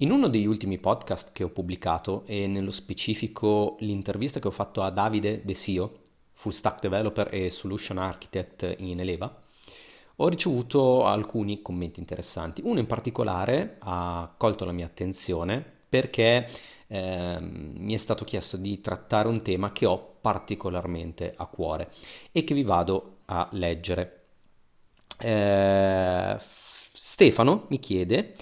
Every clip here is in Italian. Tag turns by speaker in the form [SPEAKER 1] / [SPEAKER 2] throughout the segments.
[SPEAKER 1] In uno degli ultimi podcast che ho pubblicato e nello specifico l'intervista che ho fatto a Davide De Sio, full stack developer e solution architect in Eleva, ho ricevuto alcuni commenti interessanti. Uno in particolare ha colto la mia attenzione perché eh, mi è stato chiesto di trattare un tema che ho particolarmente a cuore e che vi vado a leggere. Eh, Stefano mi chiede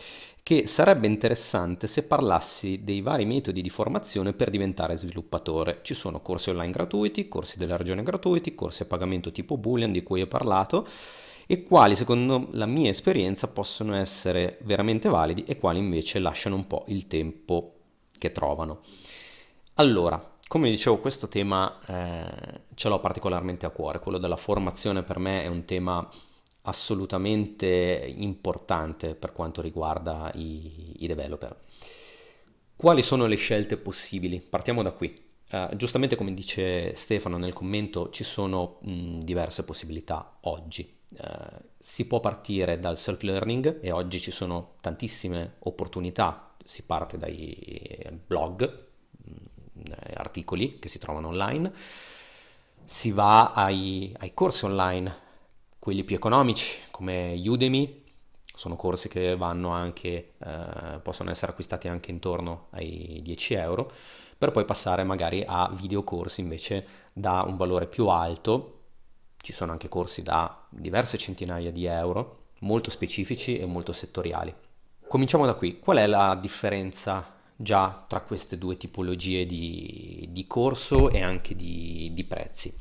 [SPEAKER 1] che sarebbe interessante se parlassi dei vari metodi di formazione per diventare sviluppatore. Ci sono corsi online gratuiti, corsi della regione gratuiti, corsi a pagamento tipo Boolean di cui ho parlato e quali secondo la mia esperienza possono essere veramente validi e quali invece lasciano un po' il tempo che trovano. Allora, come dicevo, questo tema eh, ce l'ho particolarmente a cuore, quello della formazione per me è un tema assolutamente importante per quanto riguarda i, i developer. Quali sono le scelte possibili? Partiamo da qui. Uh, giustamente come dice Stefano nel commento ci sono mh, diverse possibilità oggi. Uh, si può partire dal self-learning e oggi ci sono tantissime opportunità, si parte dai blog, mh, articoli che si trovano online, si va ai, ai corsi online quelli più economici come Udemy, sono corsi che anche, eh, possono essere acquistati anche intorno ai 10 euro, per poi passare magari a videocorsi invece da un valore più alto. Ci sono anche corsi da diverse centinaia di euro, molto specifici e molto settoriali. Cominciamo da qui. Qual è la differenza già tra queste due tipologie di, di corso e anche di, di prezzi?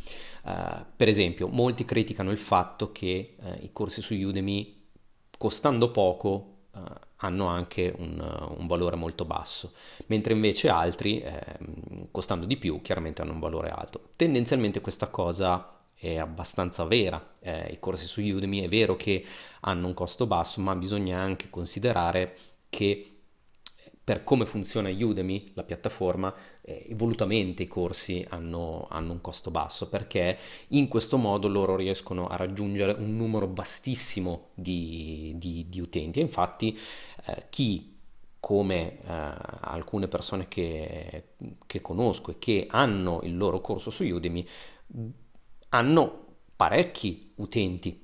[SPEAKER 1] Uh, per esempio, molti criticano il fatto che uh, i corsi su Udemy, costando poco, uh, hanno anche un, un, valore molto basso, mentre invece altri, eh, costando di più, chiaramente hanno un valore alto. Tendenzialmente questa cosa è abbastanza vera. Eh, I corsi su Udemy è vero che hanno un costo basso, ma bisogna anche considerare che per come funziona Udemy, la piattaforma, eh, volutamente i corsi hanno, hanno, un costo basso perché in questo modo loro riescono a raggiungere un numero vastissimo di, di, di utenti. Infatti eh, chi come eh, alcune persone che, che conosco e che hanno il loro corso su Udemy hanno parecchi utenti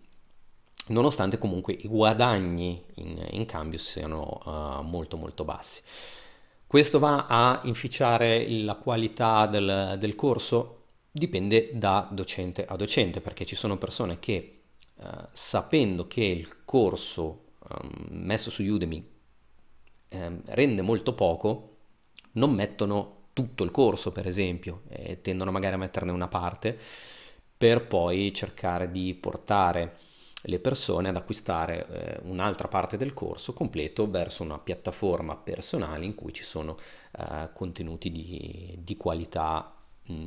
[SPEAKER 1] nonostante comunque i guadagni in, in cambio siano uh, molto molto bassi. Questo va a inficiare la qualità del, del, corso? Dipende da docente a docente, perché ci sono persone che uh, sapendo che il corso um, messo su Udemy um, rende molto poco, non mettono tutto il corso, per esempio, e tendono magari a metterne una parte per poi cercare di portare le persone ad acquistare eh, un'altra parte del corso completo verso una piattaforma personale in cui ci sono eh, contenuti di, di qualità mh,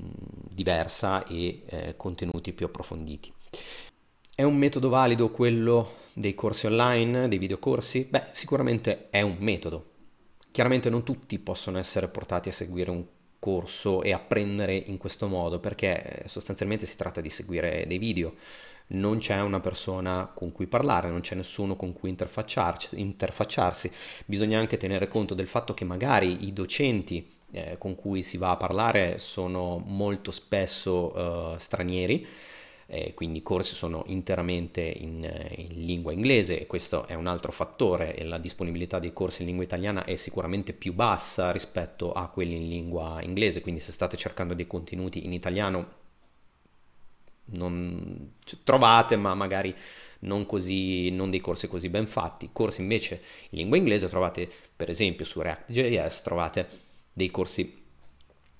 [SPEAKER 1] diversa e eh, contenuti più approfonditi. È un metodo valido quello dei corsi online, dei videocorsi? Beh, sicuramente è un metodo. Chiaramente non tutti possono essere portati a seguire un corso e apprendere in questo modo perché eh, sostanzialmente si tratta di seguire dei video. Non c'è una persona con cui parlare, non c'è nessuno con cui interfacciarsi, bisogna anche tenere conto del fatto che magari i docenti eh, con cui si va a parlare sono molto spesso eh, stranieri, eh, quindi i corsi sono interamente in, in, lingua inglese e questo è un altro fattore e la disponibilità dei corsi in lingua italiana è sicuramente più bassa rispetto a quelli in lingua inglese, quindi se state cercando dei contenuti in italiano non trovate, ma magari non, così, non dei corsi così ben fatti. Corsi invece in lingua inglese trovate, per esempio su React.js, trovate dei corsi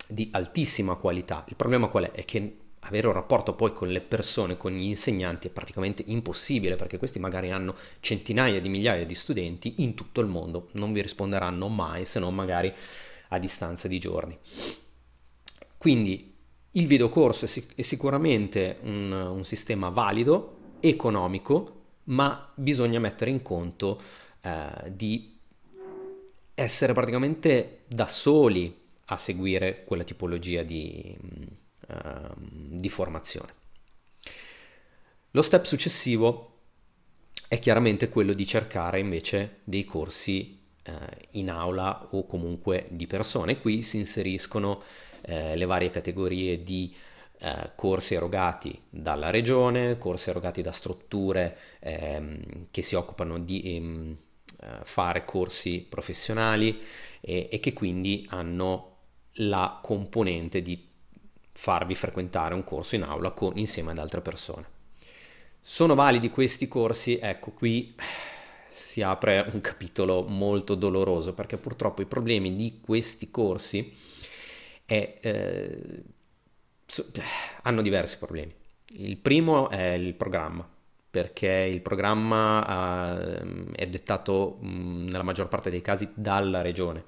[SPEAKER 1] di altissima qualità. Il problema qual è? È che avere un rapporto poi con le persone, con gli insegnanti è praticamente impossibile perché questi magari hanno centinaia di migliaia di studenti in tutto il mondo, non vi risponderanno mai se non magari a distanza di giorni. Quindi il videocorso è, sicuramente un, un, sistema valido, economico, ma bisogna mettere in conto eh, di essere praticamente da soli a seguire quella tipologia di, di formazione. Lo step successivo è chiaramente quello di cercare invece dei corsi eh, in aula o comunque di persone. Qui si inseriscono eh, le varie categorie di eh, corsi erogati dalla regione, corsi erogati da strutture ehm, che si occupano di ehm, eh, fare corsi professionali e, e che quindi hanno la componente di farvi frequentare un corso in aula con, insieme ad altre persone. Sono validi questi corsi? Ecco, qui si apre un capitolo molto doloroso perché purtroppo i problemi di questi corsi è, eh, hanno diversi problemi. Il primo è il programma, perché il programma uh, è dettato mh, nella maggior parte dei casi dalla regione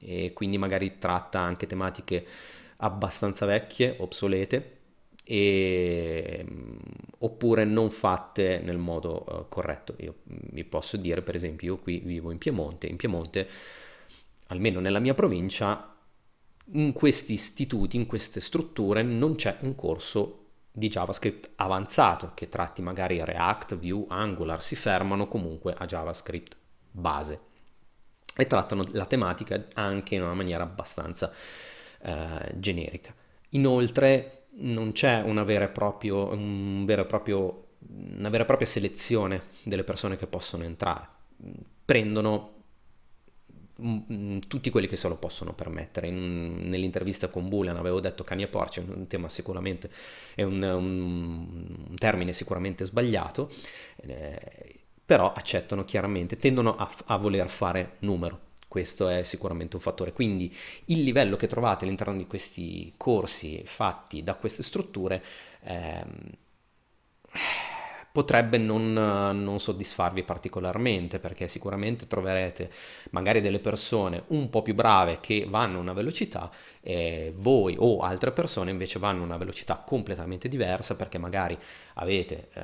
[SPEAKER 1] e quindi magari tratta anche tematiche abbastanza vecchie, obsolete, e, oppure non fatte nel modo uh, corretto. Io vi posso dire, per esempio, io qui vivo in Piemonte, in Piemonte, almeno nella mia provincia, in questi istituti, in queste strutture, non c'è un corso di JavaScript avanzato che tratti magari React, Vue, Angular, si fermano comunque a JavaScript base e trattano la tematica anche in una maniera abbastanza eh, generica. Inoltre non c'è una vera, e proprio, un vero e proprio, una vera e propria selezione delle persone che possono entrare. Prendono Mm, mm, tutti quelli che se lo possono permettere. In, nell'intervista con Boolean avevo detto cani e porci, è un tema sicuramente, è un, un, un termine sicuramente sbagliato, eh, però accettano chiaramente, tendono a, a, voler fare numero. Questo è sicuramente un fattore. Quindi il livello che trovate all'interno di questi corsi fatti da queste strutture ehm, potrebbe non, non, soddisfarvi particolarmente perché sicuramente troverete magari delle persone un po' più brave che vanno a una velocità e voi o altre persone invece vanno a una velocità completamente diversa perché magari avete eh,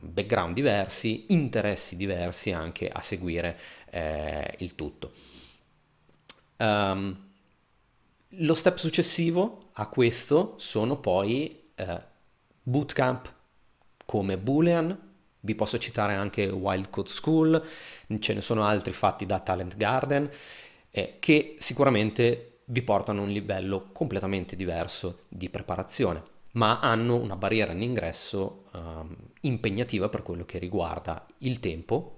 [SPEAKER 1] background diversi, interessi diversi anche a seguire eh, il tutto. Um, lo step successivo a questo sono poi eh, bootcamp come Boolean, vi posso citare anche Wild Code School, ce ne sono altri fatti da Talent Garden, eh, che sicuramente vi portano a un livello completamente diverso di preparazione, ma hanno una barriera all'ingresso eh, impegnativa per quello che riguarda il tempo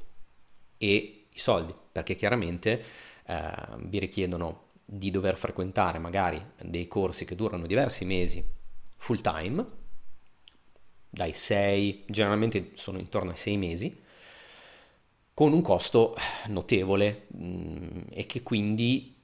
[SPEAKER 1] e i soldi, perché chiaramente eh, vi richiedono di dover frequentare magari dei corsi che durano diversi mesi full time dai 6, generalmente sono intorno ai 6 mesi, con un costo notevole mh, mm, e che quindi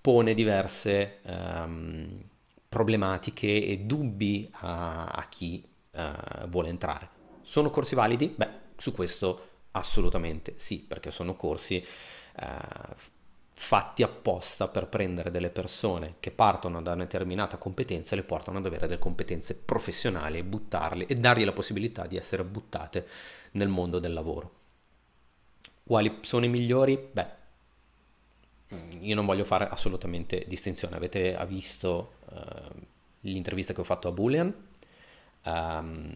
[SPEAKER 1] pone diverse um, problematiche e dubbi a, a chi uh, vuole entrare. Sono corsi validi? Beh, su questo assolutamente sì, perché sono corsi uh, fatti apposta per prendere delle persone che partono da una determinata competenza e le portano ad avere delle competenze professionali e buttarle e dargli la possibilità di essere buttate nel mondo del lavoro. Quali sono i migliori? Beh, io non voglio fare assolutamente distinzione. Avete visto uh, l'intervista che ho fatto a Boolean? Um,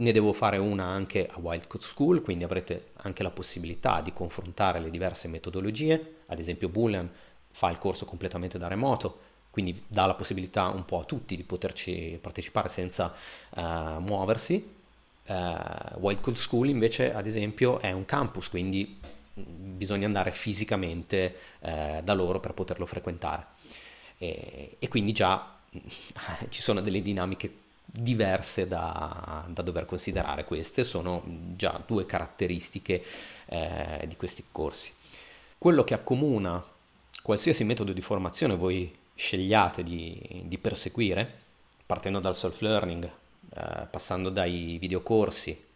[SPEAKER 1] ne devo fare una anche a Wildcode School, quindi avrete anche la possibilità di confrontare le diverse metodologie, ad esempio Boolean fa il corso completamente da remoto, quindi dà la possibilità un po' a tutti di poterci partecipare senza uh, muoversi. Uh, Wildcode School invece, ad esempio, è un campus, quindi bisogna andare fisicamente uh, da loro per poterlo frequentare. E, e quindi già ci sono delle dinamiche diverse da, da, dover considerare. Queste sono già due caratteristiche eh, di questi corsi. Quello che accomuna qualsiasi metodo di formazione voi scegliate di, di perseguire, partendo dal self-learning, eh, passando dai videocorsi,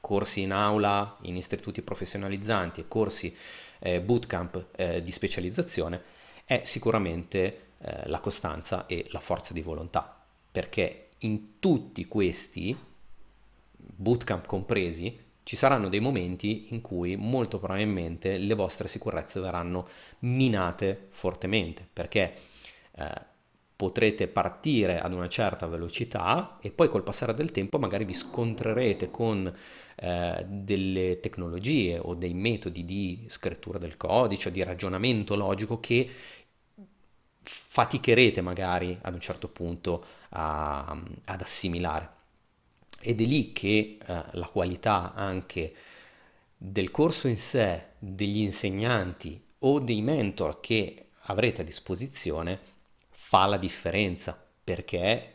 [SPEAKER 1] corsi in aula, in istituti professionalizzanti e corsi eh, bootcamp eh, di specializzazione, è sicuramente eh, la costanza e la forza di volontà, perché in tutti questi bootcamp compresi ci saranno dei momenti in cui molto probabilmente le vostre sicurezze verranno minate fortemente perché eh, potrete partire ad una certa velocità e poi col passare del tempo magari vi scontrerete con eh, delle tecnologie o dei metodi di scrittura del codice di ragionamento logico che faticherete magari ad un certo punto a, ad assimilare. Ed è lì che eh, la qualità anche del corso in sé, degli insegnanti o dei mentor che avrete a disposizione fa la differenza perché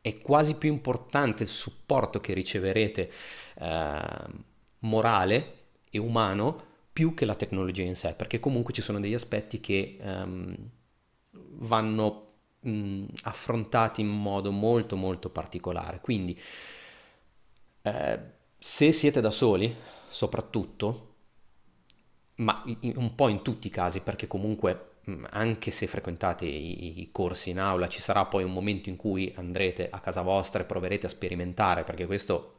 [SPEAKER 1] è quasi più importante il supporto che riceverete eh, morale e umano più che la tecnologia in sé, perché comunque ci sono degli aspetti che ehm, vanno mh, affrontati in modo molto molto particolare. Quindi eh, se siete da soli, soprattutto, ma un po' in tutti i casi, perché comunque anche se frequentate i, i, corsi in aula, ci sarà poi un momento in cui andrete a casa vostra e proverete a sperimentare, perché questo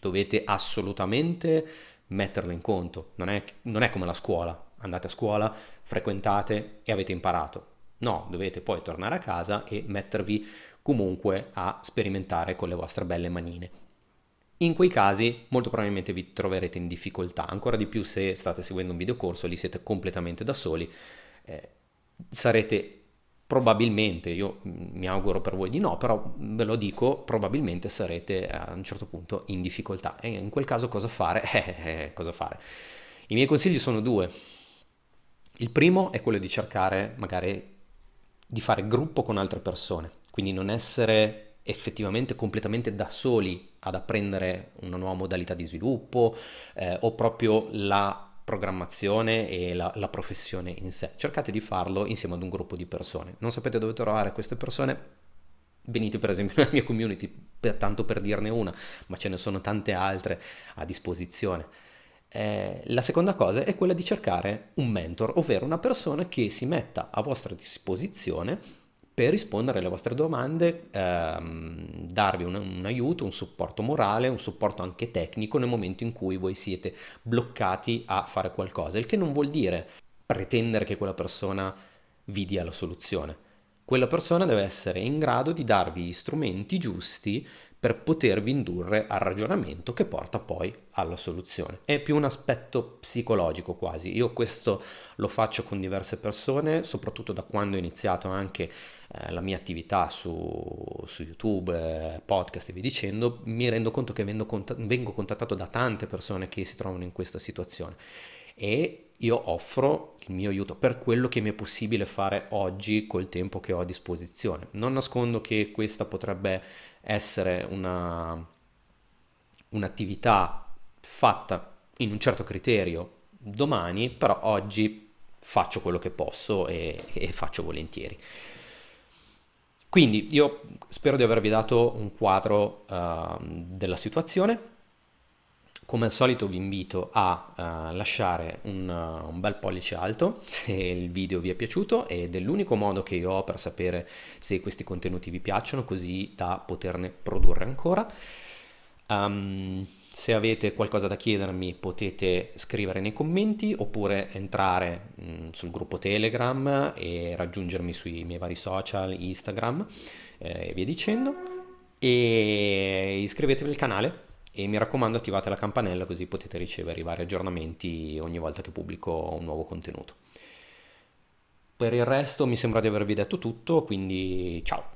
[SPEAKER 1] dovete assolutamente metterlo in conto. Non è, non è come la scuola, andate a scuola, frequentate e avete imparato. No, dovete poi tornare a casa e mettervi comunque a sperimentare con le vostre belle manine. In quei casi molto probabilmente vi troverete in difficoltà, ancora di più se state seguendo un videocorso, lì siete completamente da soli, eh, sarete probabilmente, io mi auguro per voi di no, però ve lo dico, probabilmente sarete a un certo punto in difficoltà e in quel caso cosa fare? Eh, eh, cosa fare? I miei consigli sono due. Il primo è quello di cercare magari di fare gruppo con altre persone, quindi non essere effettivamente completamente da soli ad apprendere una nuova modalità di sviluppo eh, o proprio la programmazione e la, la, professione in sé. Cercate di farlo insieme ad un gruppo di persone. Non sapete dove trovare queste persone? Venite per esempio nella mia community, per, tanto per dirne una, ma ce ne sono tante altre a disposizione. Eh, la seconda cosa è quella di cercare un mentor, ovvero una persona che si metta a vostra disposizione per rispondere alle vostre domande, ehm, darvi un, un, aiuto, un supporto morale, un supporto anche tecnico nel momento in cui voi siete bloccati a fare qualcosa, il che non vuol dire pretendere che quella persona vi dia la soluzione. Quella persona deve essere in grado di darvi gli strumenti giusti per potervi indurre al ragionamento che porta poi alla soluzione. È più un aspetto psicologico quasi. Io questo lo faccio con diverse persone, soprattutto da quando ho iniziato anche eh, la mia attività su, su YouTube, eh, podcast e via dicendo, mi rendo conto che vengo contattato da tante persone che si trovano in questa situazione e io offro il mio aiuto per quello che mi è possibile fare oggi col tempo che ho a disposizione. Non nascondo che questa potrebbe essere una, un'attività fatta in un certo criterio domani, però oggi faccio quello che posso e, e faccio volentieri. Quindi io spero di avervi dato un quadro uh, della situazione. Come al solito vi invito a uh, lasciare un, uh, un, bel pollice alto se il video vi è piaciuto ed è l'unico modo che io ho per sapere se questi contenuti vi piacciono così da poterne produrre ancora. Um, se avete qualcosa da chiedermi potete scrivere nei commenti oppure entrare mh, mm, sul gruppo Telegram e raggiungermi sui miei vari social, Instagram eh, e via dicendo. E iscrivetevi al canale e mi raccomando attivate la campanella così potete ricevere i vari aggiornamenti ogni volta che pubblico un nuovo contenuto. Per il resto mi sembra di avervi detto tutto, quindi ciao!